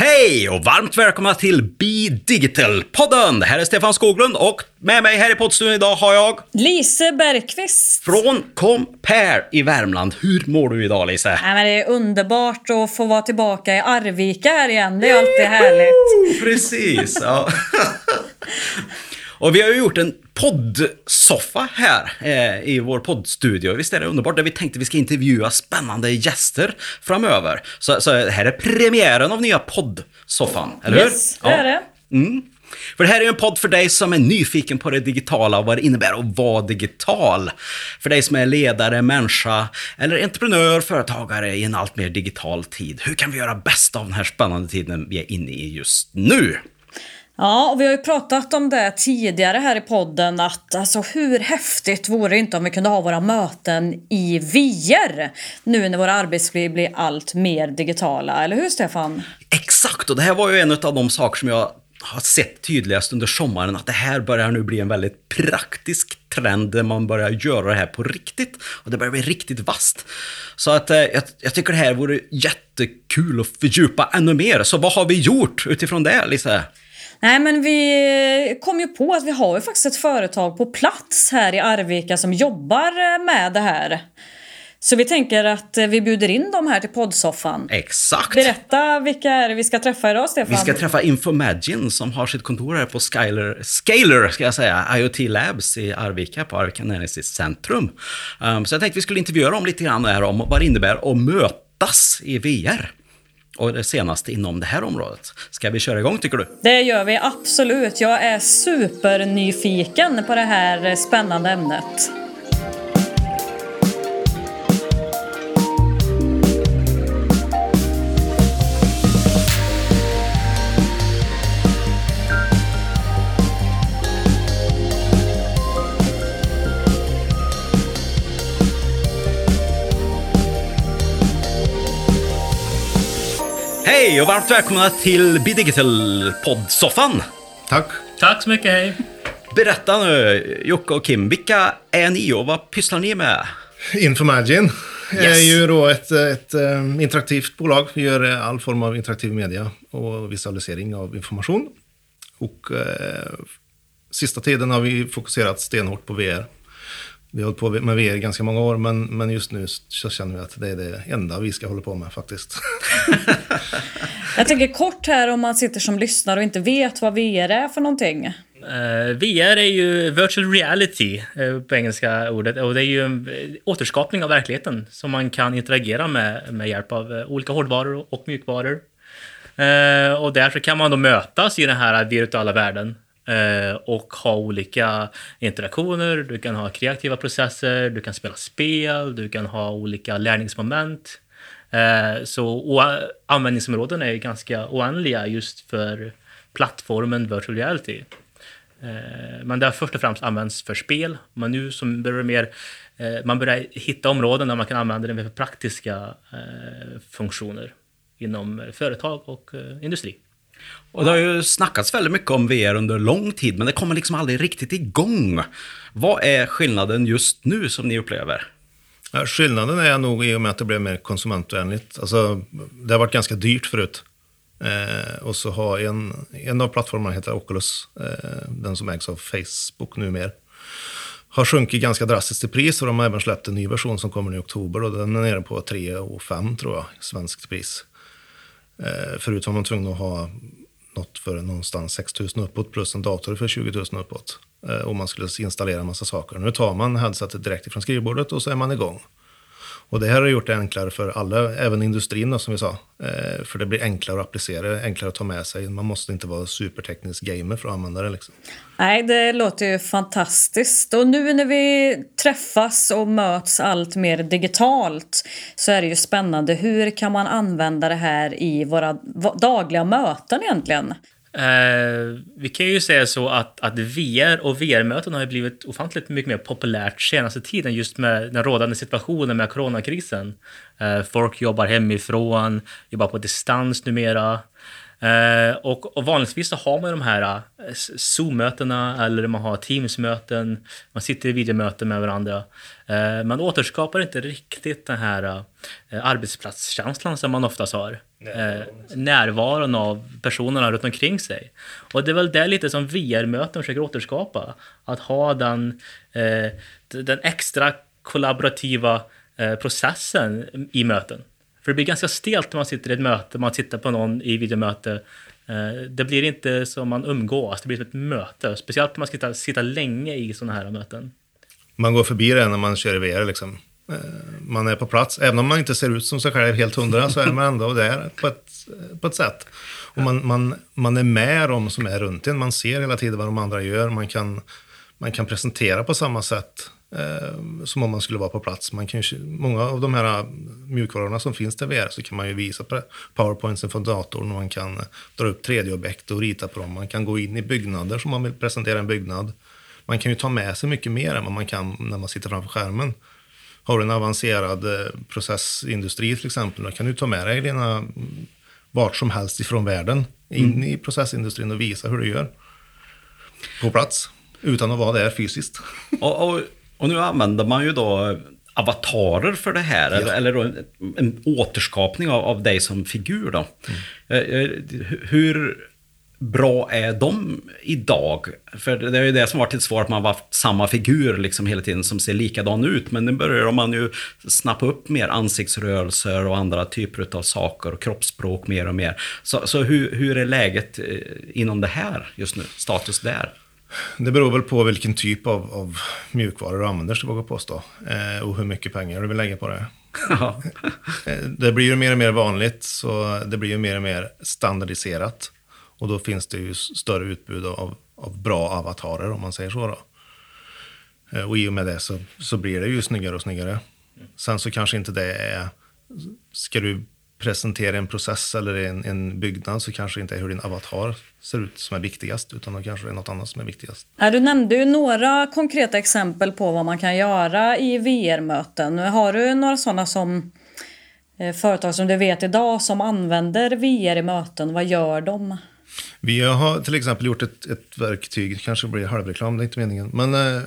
Hej och varmt välkomna till Be Digital-podden! Här är Stefan Skoglund och med mig här i poddstudion idag har jag Lise Bergqvist. från Compare i Värmland. Hur mår du idag Lise? Nej, men det är underbart att få vara tillbaka i Arvika här igen. Det är alltid härligt. Precis. Och vi har ju gjort en poddsoffa här eh, i vår poddstudio. Visst är det underbart? Där vi tänkte vi ska intervjua spännande gäster framöver. Så, så här är premiären av nya poddsoffan, eller hur? Yes, det är det. Mm. För det här är en podd för dig som är nyfiken på det digitala och vad det innebär att vara digital. För dig som är ledare, människa eller entreprenör, företagare i en allt mer digital tid. Hur kan vi göra bäst av den här spännande tiden vi är inne i just nu? Ja, och vi har ju pratat om det tidigare här i podden att alltså hur häftigt vore det inte om vi kunde ha våra möten i VR nu när våra arbetsliv blir allt mer digitala, eller hur Stefan? Exakt, och det här var ju en av de saker som jag har sett tydligast under sommaren, att det här börjar nu bli en väldigt praktisk trend där man börjar göra det här på riktigt. Och det börjar bli riktigt vast. Så att eh, jag, jag tycker det här vore jättekul att fördjupa ännu mer. Så vad har vi gjort utifrån det, Lisa? Nej, men vi kom ju på att vi har ju faktiskt ett företag på plats här i Arvika som jobbar med det här. Så vi tänker att vi bjuder in dem här till poddsoffan. Exakt! Berätta vilka är det vi ska träffa idag, Stefan? Vi ska träffa Infomagine som har sitt kontor här på Scaler, Scaler ska jag säga, IoT Labs i Arvika på Arvika Näringslivscentrum. Um, så jag tänkte vi skulle intervjua dem lite grann här om vad det innebär att mötas i VR. Och det senaste inom det här området. Ska vi köra igång tycker du? Det gör vi absolut. Jag är supernyfiken på det här spännande ämnet. Hej och varmt välkomna till Be Digital poddsoffan. Tack. Tack så mycket, hej. Berätta nu, Jocke och Kim, vilka är ni och vad pysslar ni med? Infomagine Yes. är ju då ett, ett eh, interaktivt bolag. Vi gör eh, all form av interaktiv media och visualisering av information. Och eh, sista tiden har vi fokuserat stenhårt på VR. Vi har hållit på med VR ganska många år, men, men just nu så känner vi att det är det enda vi ska hålla på med faktiskt. Jag tänker kort här om man sitter som lyssnare och inte vet vad VR är för någonting. Eh, VR är ju virtual reality eh, på engelska ordet och det är ju en eh, återskapning av verkligheten som man kan interagera med med hjälp av eh, olika hårdvaror och mjukvaror. Och därför kan man då mötas i den här virtuella världen Eh, och ha olika interaktioner. Du kan ha kreativa processer, du kan spela spel, du kan ha olika lärningsmoment. Eh, så användningsområdena är ganska oändliga just för plattformen virtual reality. Eh, men det har först och främst använts för spel, men nu som börjar mer, man börjar hitta områden där man kan använda det för praktiska funktioner inom företag och industri. Och det har ju snackats väldigt mycket om VR under lång tid, men det kommer liksom aldrig riktigt igång. Vad är skillnaden just nu som ni upplever? Ja, skillnaden är nog i och med att det blev mer konsumentvänligt. Alltså, det har varit ganska dyrt förut. Eh, och så har en, en av plattformarna heter Oculus, eh, den som ägs av Facebook numera. Har sjunkit ganska drastiskt i pris och de har även släppt en ny version som kommer i oktober och den är nere på 3 och 5 tror jag, i svenskt pris. Eh, förut var man tvungen att ha något för någonstans 6 000 uppåt plus en dator för 20 000 uppåt. Eh, och man skulle installera en massa saker. Nu tar man headsetet direkt ifrån skrivbordet och så är man igång. Och det här har gjort det enklare för alla, även industrin då, som vi sa. Eh, för det blir enklare att applicera, enklare att ta med sig. Man måste inte vara superteknisk gamer för att använda det. Liksom. Nej, det låter ju fantastiskt. Och nu när vi träffas och möts allt mer digitalt så är det ju spännande. Hur kan man använda det här i våra dagliga möten egentligen? Eh, vi kan ju säga så att, att VR och VR-möten har ju blivit ofantligt mycket mer populärt senaste tiden just med den rådande situationen med coronakrisen. Eh, folk jobbar hemifrån, jobbar på distans numera. Eh, och, och vanligtvis så har man de här eh, Zoom-mötena eller man har Teams-möten, man sitter i videomöten med varandra. Eh, man återskapar inte riktigt den här eh, arbetsplatskänslan som man oftast har eh, närvaron av personerna runt omkring sig. Och det är väl det lite som VR-möten försöker återskapa. Att ha den, eh, den extra kollaborativa eh, processen i möten. För det blir ganska stelt när man sitter i ett möte, man sitter på någon i videomöte. Eh, det blir inte som man umgås, det blir som ett möte. Speciellt när man ska sitta, sitta länge i sådana här möten. Man går förbi det när man kör i VR liksom. Eh, man är på plats, även om man inte ser ut som sig själv helt hundra så är man ändå där på ett, på ett sätt. Och man, man, man är med de som är runt en, man ser hela tiden vad de andra gör, man kan, man kan presentera på samma sätt eh, som om man skulle vara på plats. Man kan ju, många av de här eh, mjukvarorna som finns till VR så kan man ju visa på powerpointsen från datorn och man kan eh, dra upp 3D-objekt och rita på dem. Man kan gå in i byggnader som man vill presentera en byggnad. Man kan ju ta med sig mycket mer än vad man kan när man sitter framför skärmen. Har du en avancerad eh, processindustri till exempel, då kan du ta med dig dina mm, vart som helst ifrån världen in i processindustrin och visa hur du gör. På plats, utan att vara där fysiskt. Och, och, och nu använder man ju då avatarer för det här, eller, eller då en, en återskapning av, av dig som figur. Då. Eh, eh, Hur bra är de idag? För det är ju det som varit lite svårt, att man har haft samma figur liksom hela tiden som ser likadan ut. Men nu börjar man ju snappa upp mer ansiktsrörelser och andra typer av saker och kroppsspråk mer och mer. Så, så hur, hur är läget eh, inom det här just nu? Status där? Det beror väl på vilken typ av, av mjukvaror du använder, ska jag våga påstå. Eh, och hur mycket pengar du vill lägga på det. Eh, Det blir ju mer och mer vanligt, så det blir ju mer och mer standardiserat. Och då finns det ju större utbud av, av bra avatarer, om man säger så. Då. Eh, och i och med det så, så blir det ju snyggare och snyggare. Sen så kanske inte det är... Ska du presentera en process eller en, en byggnad så kanske det inte är hur din avatar ser ut som är viktigast, utan då kanske det är något annat som är viktigast. Du nämnde ju några konkreta exempel på vad man kan göra i VR-möten. Har du några sådana som eh, företag som du vet idag som använder VR i möten? Vad gör de? Vi har till exempel gjort ett, ett verktyg, kanske blir halvreklam, det är inte meningen. Men eh,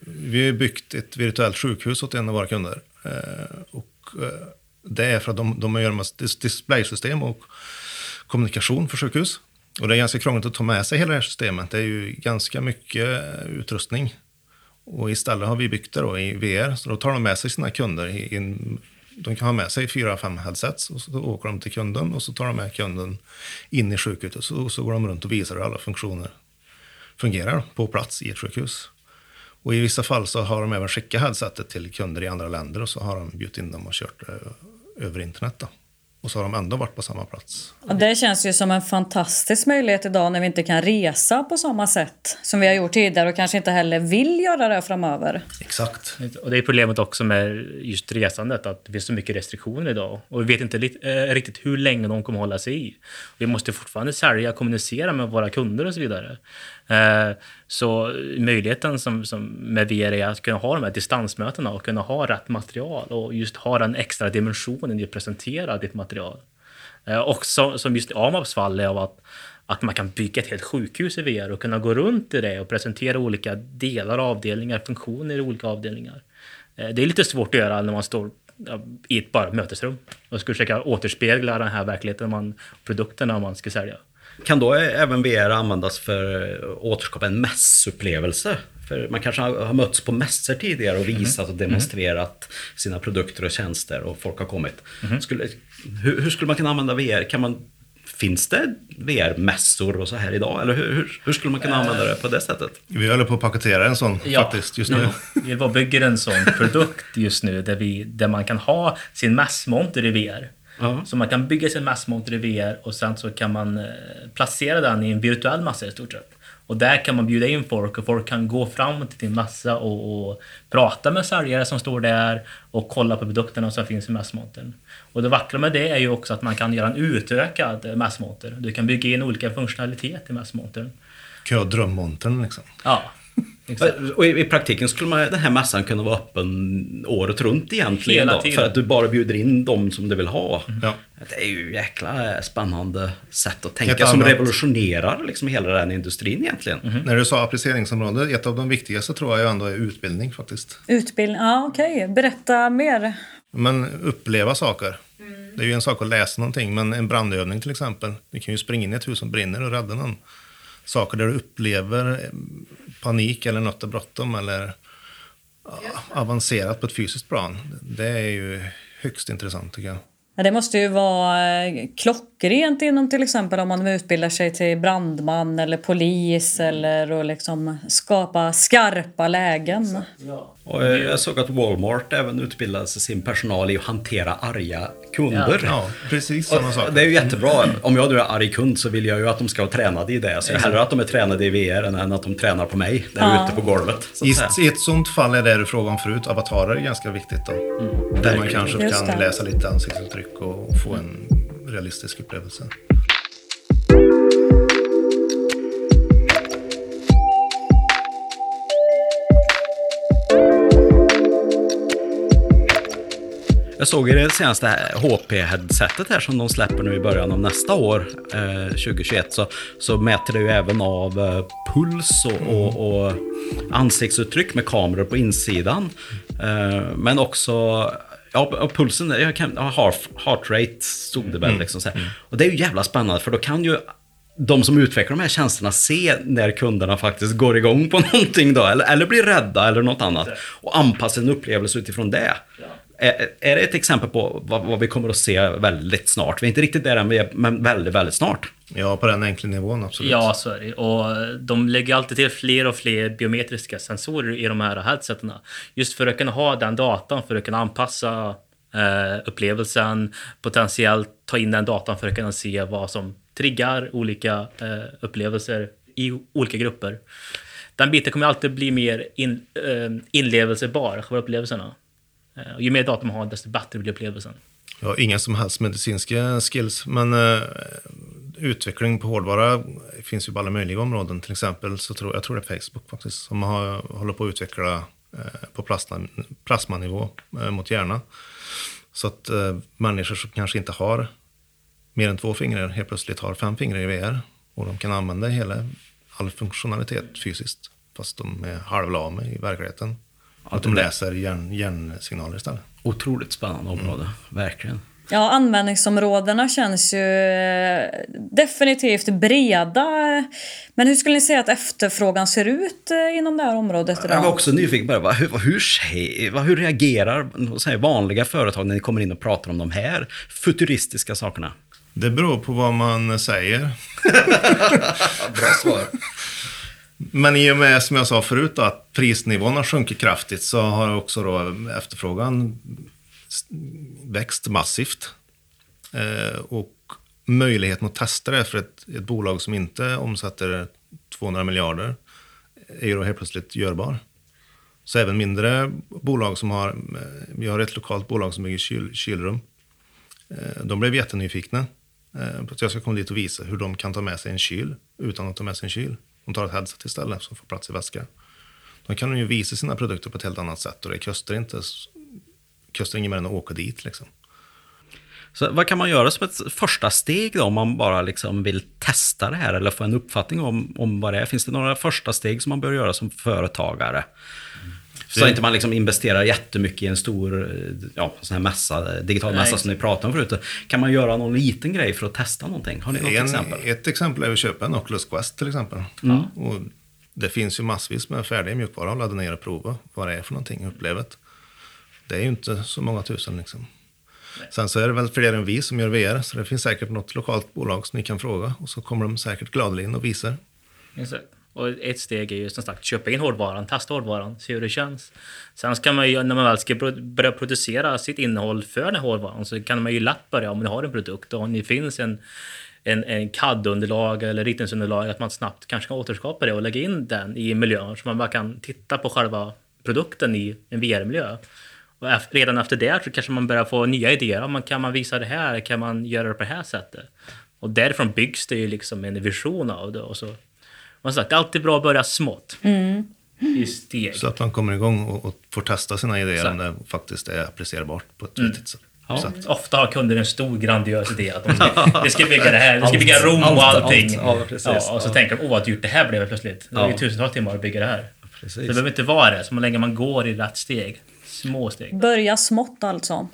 vi har byggt ett virtuellt sjukhus åt en av våra kunder. Eh, och eh, det är för att de, de gör med displaysystem och kommunikation för sjukhus. Och det är ganska krångligt att ta med sig hela det här systemet. Det är ju ganska mycket eh, utrustning. Och istället har vi byggt det då i VR, så då tar de med sig sina kunder i i en de kan ha med sig fyra, fem headsets och så åker de till kunden och så tar de med kunden in i sjukhuset och så, går de runt och visar hur alla funktioner fungerar på plats i ett sjukhus. Och i vissa fall så har de även skickat headsetet till kunder i andra länder och så har de bjudit in dem och kört eh, över internet. Då. Och så har de ändå varit på samma plats. Och det känns ju som en fantastisk möjlighet idag när vi inte kan resa på samma sätt som vi har gjort tidigare och kanske inte heller vill göra det framöver. Exakt. Och det är problemet också med just resandet, att det finns så mycket restriktioner idag. Och vi vet inte eh, riktigt hur länge de kommer hålla sig i. Vi måste fortfarande sälja, kommunicera med våra kunder och så vidare. Eh, så möjligheten som, som med VR är att kunna ha de här distansmötena och kunna ha rätt material och just ha den extra dimensionen i att presentera ditt material. Eh, och som, som just i Amabs fall är av att, att man kan bygga ett helt sjukhus i VR och kunna gå runt i det och presentera olika delar, avdelningar, funktioner i olika avdelningar. Eh, det är lite svårt att göra när man står i ett bara mötesrum och ska försöka återspegla den här verkligheten man, produkterna man ska sälja. Kan då även VR användas för att återskapa en mässupplevelse? För man kanske har mötts på mässor tidigare och visat och demonstrerat sina produkter och tjänster och folk har kommit. Skulle, hur, hur skulle man kunna använda VR? Kan man, finns det VR-mässor och så här idag? Eller hur, hur, hur skulle man kunna använda det på det sättet? Vi håller på att paketera en sån faktiskt just nu. Vi bygger en sån produkt just nu där, vi, där man kan ha sin massmonter i VR. Så man kan bygga sin massmonter i VR och sen så kan man eh, placera den i en virtuell massa i stort sett. Och där kan man bjuda in folk och folk kan gå fram till din massa och, och prata med säljare som står där och kolla på produkterna som finns i massmontern. Och det vackra med det är ju också att man kan göra en utökad eh, massmonter. Du kan bygga in olika funktionalitet i massmontern. Kan jag drömmontern liksom. Ja, exakt. Och i, i praktiken skulle man, den här mässan kunna vara öppen året runt egentligen Hela då, tiden. För att du bara bjuder in dem som du vill ha. Ja. Det är ju jäkla spännande sätt att tänka Ett som annat- revolutionerar liksom hela den industrin egentligen. När du sa appliceringsområde, ett av de viktigaste tror jag ändå är utbildning faktiskt. Utbildning, ja okej. Berätta mer. Men uppleva saker. Det är ju en sak att läsa någonting, men en brandövning till exempel. Du kan ju springa in i ett hus som brinner och rädda någon. Saker där du upplever eh, panik eller något är bråttom eller ja, avancerat på ett fysiskt plan. Det är ju högst intressant tycker jag. Ja, det måste ju vara eh, klockrent inom till exempel om man utbildar sig till brandman eller polis eller att liksom skapa skarpa lägen. Och eh, jag såg att Walmart även utbildade sin personal i att hantera arga kunder. Ja, precis samma sak. Det är ju jättebra. Om jag nu är arg kund så vill jag ju att de ska vara tränade i det. Så jag hellre att de är tränade i VR än att de tränar på mig där Ja. ute på golvet. Så I, ett sånt fall är det du frågade om förut, avatarer är ganska viktigt då. Där man kanske Just kan det. läsa lite ansiktsuttryck och få en realistisk upplevelse. Jag såg i det senaste HP-headsetet här som de släpper nu i början av nästa år, eh, 2021, så, så mäter det ju även av eh, puls och, och, och ansiktsuttryck med kameror på insidan. Eh, men också Ja, pulsen, jag kan, ja, heart, heart rate stod det väl. Liksom, så här. Och det är ju jävla spännande för då kan ju de som utvecklar de här tjänsterna se när kunderna faktiskt går igång på någonting då, eller, eller blir rädda eller något annat. Och anpassa en upplevelse utifrån det. Är, är det ett exempel på vad, vad vi kommer att se väldigt snart? Vi är inte riktigt där än, vi är- men väldigt, väldigt snart. Ja, på den enkla nivån absolut. Ja, så är det. Och de lägger alltid till fler och fler biometriska sensorer i de här headseten. Just för att kunna ha den datan, för att kunna anpassa eh, upplevelsen, potentiellt ta in den datan för att kunna se vad som triggar olika eh, upplevelser i olika grupper. Den biten kommer alltid bli mer in, eh, inlevelsebar, själva upplevelserna. Eh, och ju mer data man har, desto bättre blir upplevelsen. Jag har inga som helst medicinska skills, men eh, utveckling på hårdvara finns ju på alla möjliga områden. Till exempel så tror jag tror det är Facebook faktiskt, som har, håller på att utveckla eh, på plasma, plasmanivå eh, mot hjärna. Så att eh, människor som kanske inte har mer än två fingrar helt plötsligt har fem fingrar i VR. Och de kan använda hela, all funktionalitet fysiskt, fast de är halvlama i verkligheten. Att de läser hjärn, hjärnsignaler istället. Otroligt spännande område, verkligen. Ja, användningsområdena känns ju eh, definitivt breda. Men hur skulle ni säga att efterfrågan ser ut eh, inom det här området Jag var idag? också nyfiken på det. Hur, hur, hur reagerar vanliga företag när ni kommer in och pratar om de här futuristiska sakerna? Det beror på vad man säger. Bra svar. Men i och med, som jag sa förut, då, att prisnivån har sjunkit kraftigt så har också då efterfrågan växt massivt. Eh, och möjligheten att testa det för ett, ett bolag som inte omsätter 200 miljarder är ju då helt plötsligt görbar. Så även mindre bolag som har, eh, vi har ett lokalt bolag som bygger kyl, kylrum. Eh, de blev jättenyfikna. Eh, så på att jag ska komma dit och visa hur de kan ta med sig en kyl utan att ta med sig en kyl. De tar ett headset istället som får plats i väska. Då kan de ju visa sina produkter på ett helt annat sätt och det kostar inte kostar inget mer än att åka dit. Liksom. Så vad kan man göra som ett första steg då om man bara liksom vill testa det här eller få en uppfattning om, om vad det är? Finns det några första steg som man bör göra som företagare? Så Det- inte man liksom investerar jättemycket i en stor eh, ja, sån här mässa, digital Nej, mässa som ni pratade om förut. Kan man göra någon liten grej för att testa någonting? Har ni något En, exempel? Ett exempel är att köpa en Oculus Quest till exempel. Och det finns ju massvis med färdig mjukvara att ladda ner och prova vad det är för någonting, upplevet. Det är ju inte så många tusen liksom. Sen så är det väl fler än vi som gör VR, så det finns säkert något lokalt bolag som ni kan fråga och så kommer de säkert gladeligen och visar. Exakt. Och ett steg är ju som sagt köpa in hårdvaran, testa hårdvaran, se hur det känns. Sen ska man ju, när man väl ska börja producera sitt innehåll för den här hårdvaran så kan man ju lätt börja, om ni har en produkt och om det finns en, en, en CAD-underlag eller ritningsunderlag, att man snabbt kanske kan återskapa det och lägga in den i miljön så man bara kan titta på själva produkten i en VR-miljö. Och redan efter det så kanske man börjar få nya idéer. Om man, kan man visa det här? Kan man göra det på det här sättet? Och därifrån byggs det ju liksom en vision av det. Och så man sagt, det är alltid bra att börja smått. I steg. Så att man kommer igång och, och får testa sina idéer Exakt. om det faktiskt är applicerbart på ett vettigt sätt. Ja. Ofta har kunder en stor grandios idé. Att de ska, vi ska bygga det här, vi ska bygga Allt, Rom och allt, allting. allt. Ja, precis. Ja, och så Ja. tänker de, åh vad dyrt det här blev plötsligt. Det var ju Ja. tusentals timmar att bygga det här. Så Precis. det behöver inte vara det. Så länge man går i rätt steg Små steg. Börja smått alltså.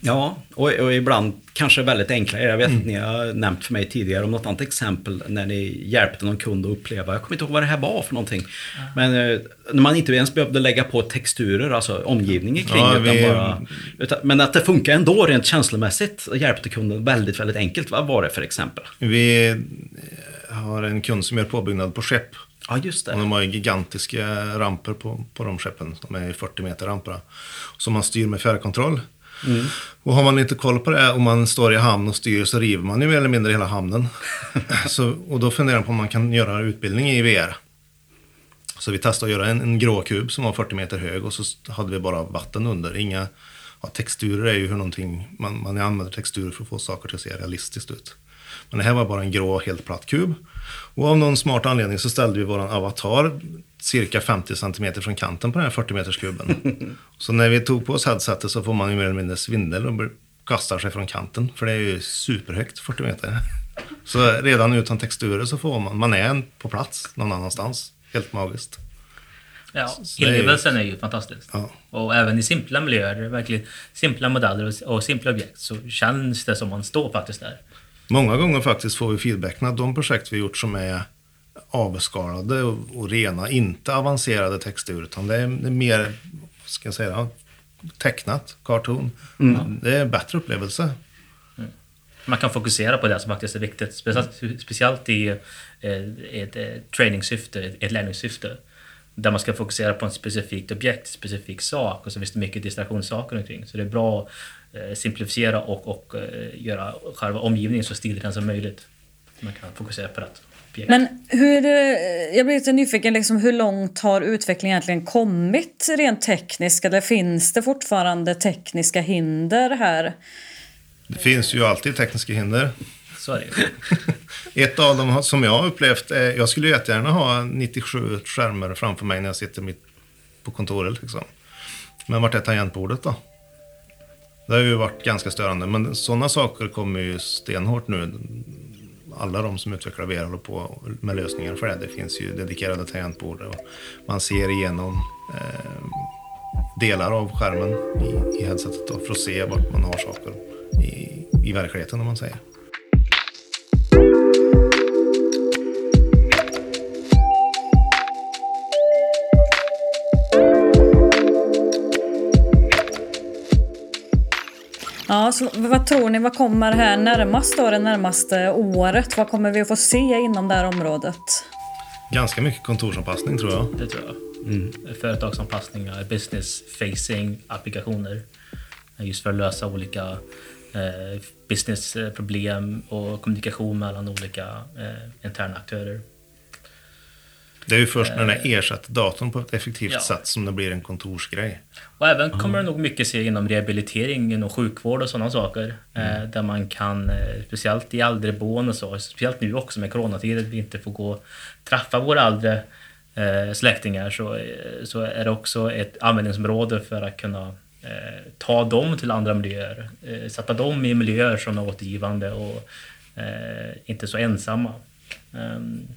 Ja, och, och ibland kanske väldigt enkla. Jag vet att ni har nämnt för mig tidigare om något annat exempel när ni hjälpte någon kund att uppleva, jag kommer inte ihåg vad det här var för någonting. Men eh, när man inte ens behövde lägga på texturer, alltså omgivningen kring, Ja, utan vi- bara, utan, men att det funkar ändå rent känslomässigt och hjälpte kunden väldigt, väldigt enkelt. Vad var det för exempel? Vi har en kund som gör påbyggnad på skepp. Ja, just Och det. de har ju gigantiska ramper på, på de skeppen. De är 40 meter ramper. Som man styr med fjärrkontroll. Och har man inte koll på det och man står i hamn och styr så river man ju mer eller mindre hela hamnen. så, och då funderar man på om man kan göra utbildning i VR. Så vi testade att göra en, en grå kub som var 40 meter hög och så hade vi bara vatten under. Inga, ja, texturer är ju hur någonting, man, man använder texturer för att få saker att se realistiskt ut. Men det här var bara en grå, helt platt kub. Och av någon smart anledning så ställde vi våran avatar cirka 50 centimeter från kanten på den här 40 meters kuben. så när vi tog på oss headsetet så får man ju mer eller mindre svindel och kastar sig från kanten. För det är ju superhögt, 40 meter. Så redan utan texturer så får man, man är en på plats någon annanstans. Helt magiskt. Ja, det är ju- inlevelsen är ju fantastisk. Ja. Och även i simpla miljöer, verkligen simpla modeller och, och simpla objekt, så känns det som man står faktiskt där. Många gånger faktiskt får vi feedbacken att de projekt vi gjort som är avskalade och, och rena, inte avancerade texturer, utan det är, det är mer, ska jag säga, tecknat, cartoon. Det är en bättre upplevelse. Man kan fokusera på det som faktiskt är viktigt, speciellt, speciellt i eh, ett eh, träningssyfte, ett lärningssyfte. Där man ska fokusera på ett specifikt objekt, specifik sak och så finns det mycket distraktionssaker omkring. Så det är bra att simplifiera och, och eh, göra själva omgivningen så stilren som möjligt. Man kan fokusera på rätt objekt. Men hur, eh, jag blir lite nyfiken, liksom, hur långt har utvecklingen egentligen kommit rent tekniskt? Eller finns det fortfarande tekniska hinder här? Det finns ju alltid tekniska hinder. Så är det. Ett av dem som jag har upplevt är, jag skulle jättegärna ha 97 skärmar framför mig när jag sitter mitt på kontoret. Liksom. Men vart är tangentbordet då? Det har ju varit ganska störande, men sådana saker kommer ju stenhårt nu. Alla de som utvecklar VR håller på med lösningar för det. Det finns ju dedikerade tangentbord och man ser igenom eh, delar av skärmen i, i headsetet då, för att se vart man har saker i, i verkligheten om man säger. Ja, så vad tror ni, vad kommer här närmast då, det närmaste året? Vad kommer vi att få se inom det här området? Ganska mycket kontorsanpassning tror jag. Det tror jag. Företagsanpassningar, business facing applikationer. Just för att lösa olika eh, businessproblem och kommunikation mellan olika eh, interna aktörer. Det är ju först när den ersätter datorn på ett effektivt Ja. sätt som det blir en kontorsgrej. Och även kommer det nog mycket se inom rehabilitering, inom sjukvård och sådana saker. Eh, där man kan, eh, speciellt i och så, speciellt nu också med coronatider, vi inte får gå och träffa våra äldre eh, släktingar, så, eh, så är det också ett användningsområde för att kunna eh, ta dem till andra miljöer. Eh, sätta dem i miljöer som är återgivande och eh, inte så ensamma. Ehm,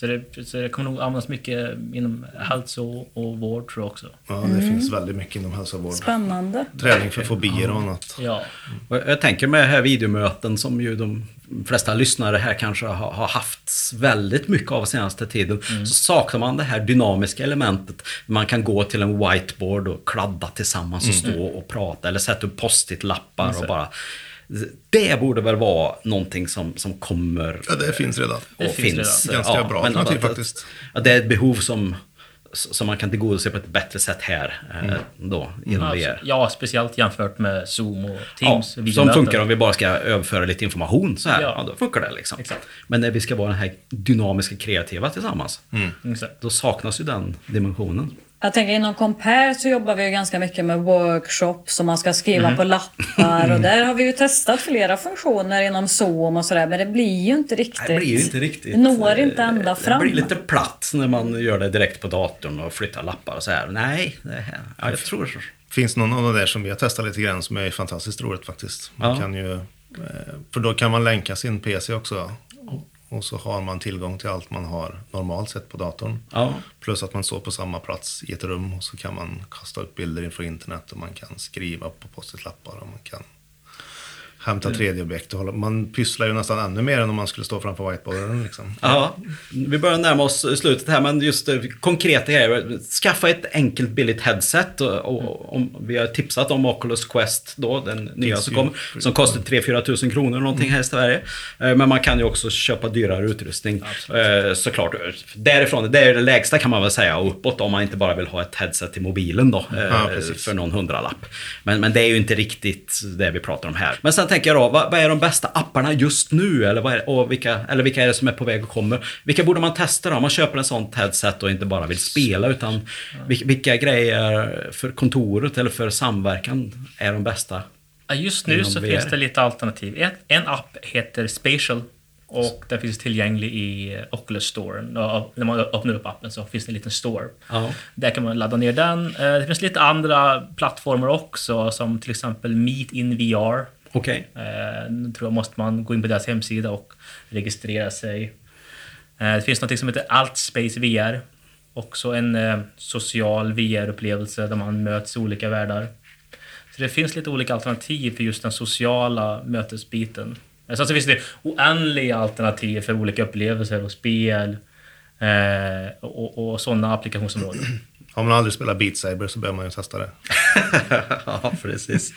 så det, så det kommer nog användas mycket inom hälso och vård tror jag också. Ja, det finns väldigt mycket inom hälsovård. Spännande. Träning för fobier och annat. Ja, Och Jag tänker med här videomöten som ju de flesta lyssnare här kanske har, har haft väldigt mycket av senaste tiden. Så saknar man det här dynamiska elementet. Man kan gå till en whiteboard och kladda tillsammans och stå och prata eller sätta upp post-it-lappar och bara... Det borde väl vara någonting som, som kommer... Ja, det finns redan. Det och finns redan. Ganska bra men alternativ faktiskt. Att det är ett behov som, som man kan tillgodose på ett bättre sätt här eh, då, inom Ja, VR. ja, speciellt jämfört med Zoom och Ja, Teams. som videomöten. funkar om vi bara ska överföra lite information så här. Ja. Ja. då funkar det liksom. Exakt. Men när vi ska vara den här dynamiska kreativa tillsammans. Exakt. Då saknas ju den dimensionen. Jag tänker inom Compare så jobbar vi ju ganska mycket med workshops som man ska skriva på lappar och där har vi ju testat flera funktioner inom Zoom och sådär men det blir ju inte riktigt. Det blir ju inte riktigt... Når inte ända fram. Det blir lite platt när man gör det direkt på datorn och flyttar lappar och så här. Nej, det här, ja, jag tror... finns någon av de där som vi har testat lite grann som är fantastiskt roligt faktiskt. Man Ja. kan ju, eh, för då kan man länka sin PC också. Och så har man tillgång till allt man har normalt sett på datorn. Ja. Plus att man står på samma plats i ett rum och så kan man kasta upp bilder inför internet och man kan skriva på post-it-lappar och man kan hämta 3D-objekt. och hålla- Man pysslar ju nästan ännu mer än om man skulle stå framför whiteboarden. Liksom. Ja, vi börjar närma oss slutet här, men just eh, konkreta grejer. Skaffa ett enkelt billigt headset. Och, och, om, vi har tipsat om Oculus Quest då, den nya som ju. kom. Som kostar 3-4 tusen kronor någonting här i Sverige. Eh, Men man kan ju också köpa dyrare utrustning. Eh, Såklart. Därifrån, det är det lägsta kan man väl säga, och uppåt om man inte bara vill ha ett headset till mobilen då. eh, Ja, för någon hundralapp. Men, men det är ju inte riktigt det vi pratar om här. Men sen tänker jag då, vad, vad är de bästa apparna just nu? Eller, vad är, och vilka, eller vilka är det som är på väg och kommer? Vilka borde man testa då? Om man köper en sånt headset och inte bara vill spela utan vilka, vilka grejer för kontoret eller för samverkan är de bästa? Ja, Just nu så VR. finns det lite alternativ. En, en app heter Spatial och den finns tillgänglig i Oculus Store. När man öppnar upp appen så finns det en liten store. Ja. Där kan man ladda ner den. Eh, Det finns lite andra plattformar också som till exempel Meet in VR. Okej. Eh, Nu tror jag måste man gå in på deras hemsida och registrera sig. Eh, Det finns något som heter Altspace VR. Också en eh, social VR-upplevelse där man möts i olika världar. Så det finns lite olika alternativ för just den sociala mötesbiten. Eh, Sen så finns det oändliga alternativ för olika upplevelser och spel eh, och, och sådana applikationsområden. Har man aldrig spelat Beat Saber så bör man ju testa det. ja, precis.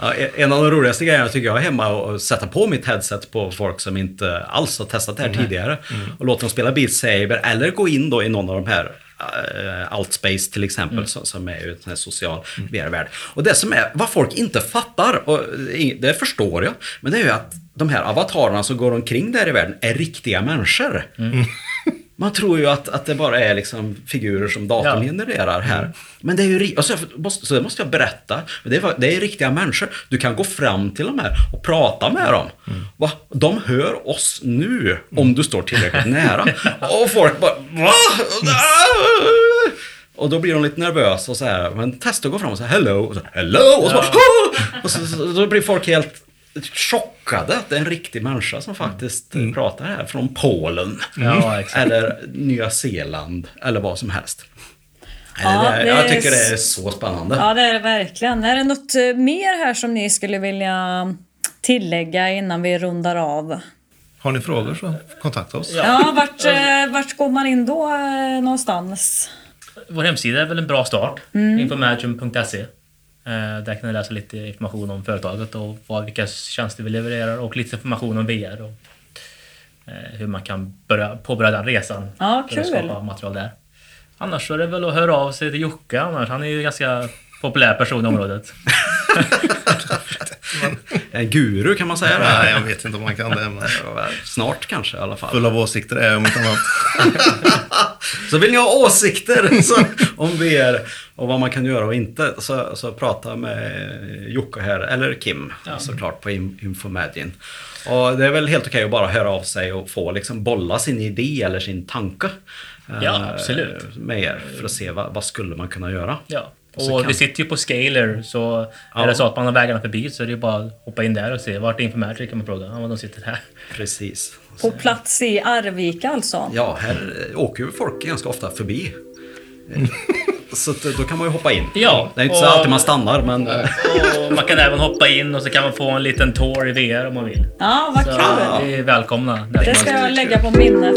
Ja, en av de roligaste grejerna tycker jag är hemma och sätta på mitt headset på folk som inte alls har testat det här tidigare. Och låta dem spela Beat Saber eller gå in då i någon av de här uh, Altspace till exempel som, som är ju en social VR-värld. Och det som är, vad folk inte fattar, och det förstår jag, men det är ju att de här avatarerna som går omkring där i världen är riktiga människor. Man tror ju att, att det bara är liksom figurer som datorn Ja. genererar här. Men det är ju ri- och så, måste, så det måste jag berätta. Det, är, det är riktiga människor. Du kan gå fram till de här och prata med dem. Va? De hör oss nu om du står tillräckligt nära. Och folk bara Va? Och då blir de lite nervösa och så här. Men testa att gå fram och säga hello. Och så, hello! Och så, bara, och så, så då blir folk helt chockade att det är en riktig människa som faktiskt eh, pratar här från Polen. Ja, exakt. Eller Nya Zeeland. Eller vad som helst. Ja, det är, det jag är tycker det är så spännande. Ja, det är det verkligen. Är det något eh, mer här som ni skulle vilja tillägga innan vi rundar av? Har ni frågor så kontakta oss. Ja, vart, eh, vart går man in då eh, någonstans? Vår hemsida är väl en bra start. Infomagine.se. Eh, Där kan ni läsa lite information om företaget och vad, vilka tjänster vi levererar och lite information om VR och eh, hur man kan börja, påbörja den resan. Ja, för att skapa material där. Annars så är det väl att höra av sig till Jocke annars. Han är ju en ganska populär person i området. En guru kan man säga. Nej, det. jag vet inte om man kan det. Men Snart kanske i alla fall. full av åsikter är jag om inte annat. Så vill ni ha åsikter så, om VR och vad man kan göra och inte så, så prata med Jocke här, eller Kim såklart på In- Infomagine. Och det är väl helt okej att bara höra av sig och få liksom bolla sin idé eller sin tanke. Ja, eh, absolut. Med er för att se vad, vad skulle man kunna göra. Ja. Så Och kan- vi sitter ju på Scaler så Ja. är det så att man har vägarna förbi så är det ju bara att hoppa in där och se vart är Infomagic kan man fråga. Ja, de sitter här. Precis. På plats i Arvika alltså? Ja, här åker ju folk ganska ofta förbi. Så att, då kan man ju hoppa in. Ja, Det är inte så alltid man stannar men... Och man kan även hoppa in och så kan man få en liten tour i VR om man vill. Ja, vad Så kul! vi är välkomna. Det ska jag lägga på minnet.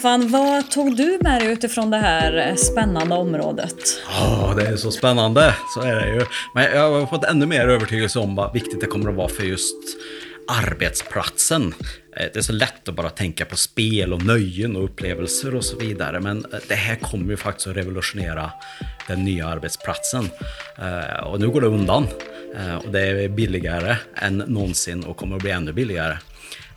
Stefan, vad tog du med dig utifrån det här spännande området? Oh, det är så spännande. Så är det ju. Men jag har fått ännu mer övertygelse om vad viktigt det kommer att vara för just arbetsplatsen. Eh, det är så lätt att bara tänka på spel och nöjen och upplevelser och så vidare. Men eh, det här kommer ju faktiskt att revolutionera den nya arbetsplatsen. Eh, och nu går det undan. Och det är billigare än någonsin och kommer att bli ännu billigare.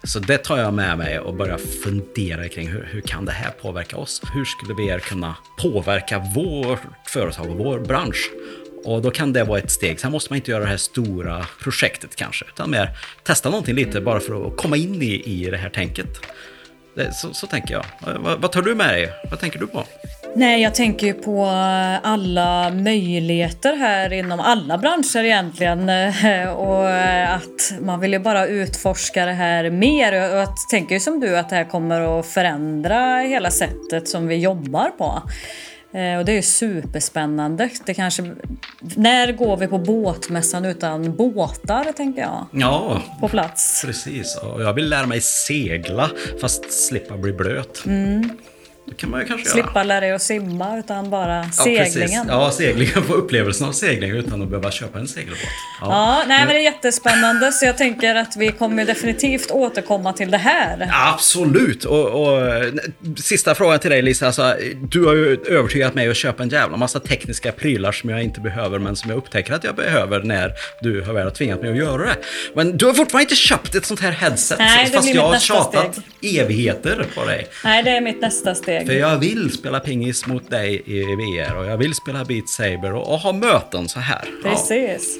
Så det tar jag med mig och börjar fundera kring hur, hur kan det här påverka oss? Hur skulle vi kunna påverka vårt företag och vår bransch? Och då kan det vara ett steg. Sen måste man inte göra det här stora projektet kanske, utan mer testa någonting lite bara för att komma in i, i det här tänket. Det, så, så tänker jag. Eh, vad, vad tar du med dig? Vad tänker du på? Nej, jag tänker ju på eh, alla möjligheter här inom alla branscher egentligen. Och att man vill ju bara utforska det här mer. Och jag tänker ju som du att det här kommer att förändra hela sättet som vi jobbar på. Eh, och det är ju superspännande. Det kanske, när går vi på båtmässan utan båtar, tänker jag. Ja, På plats. precis. Och jag vill lära mig segla, fast slippa bli blöt. Det kan man ju kanske göra. Slippa lära dig att simma, utan bara Ja, seglingen. Ja, seglingen. Få upplevelsen av segling utan att behöva köpa en segelbåt. Ja, nej men det är jättespännande så jag tänker att vi kommer definitivt återkomma till det här. Absolut! Och, och, sista frågan till dig Lisa. Alltså, du har ju övertygat mig att köpa en jävla massa tekniska prylar som jag inte behöver men som jag upptäcker att jag behöver när du har väl tvingat mig att göra det. Men du har fortfarande inte köpt ett sånt här headset. Nej, det fast jag har tjatat steg. evigheter på dig. Nej, det är mitt nästa steg. För jag vill spela pingis mot dig i VR och jag vill spela Beat Saber och, och ha möten så här. Ja, Precis.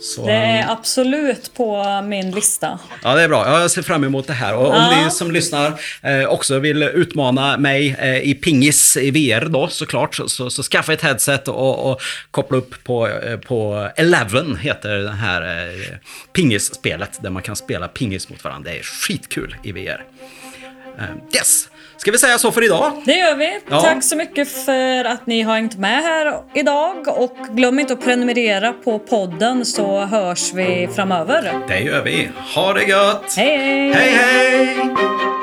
så, Det är absolut på min lista. Ja, det är bra. Jag ser fram emot det här. Och om Ja. ni som lyssnar eh, också vill utmana mig eh, i pingis i VR då såklart, så, så, så skaffa ett headset och, och koppla upp på, eh, på Eleven, heter det här eh, pingisspelet, där man kan spela pingis mot varandra. Det är skitkul i VR. Yes! Ska vi säga så för idag? Det gör vi. Ja. Tack så mycket för att ni har hängt med här idag. Och glöm inte att prenumerera på podden så hörs vi framöver. Det gör vi. Ha det gött! Hej, hej! Hej, hej!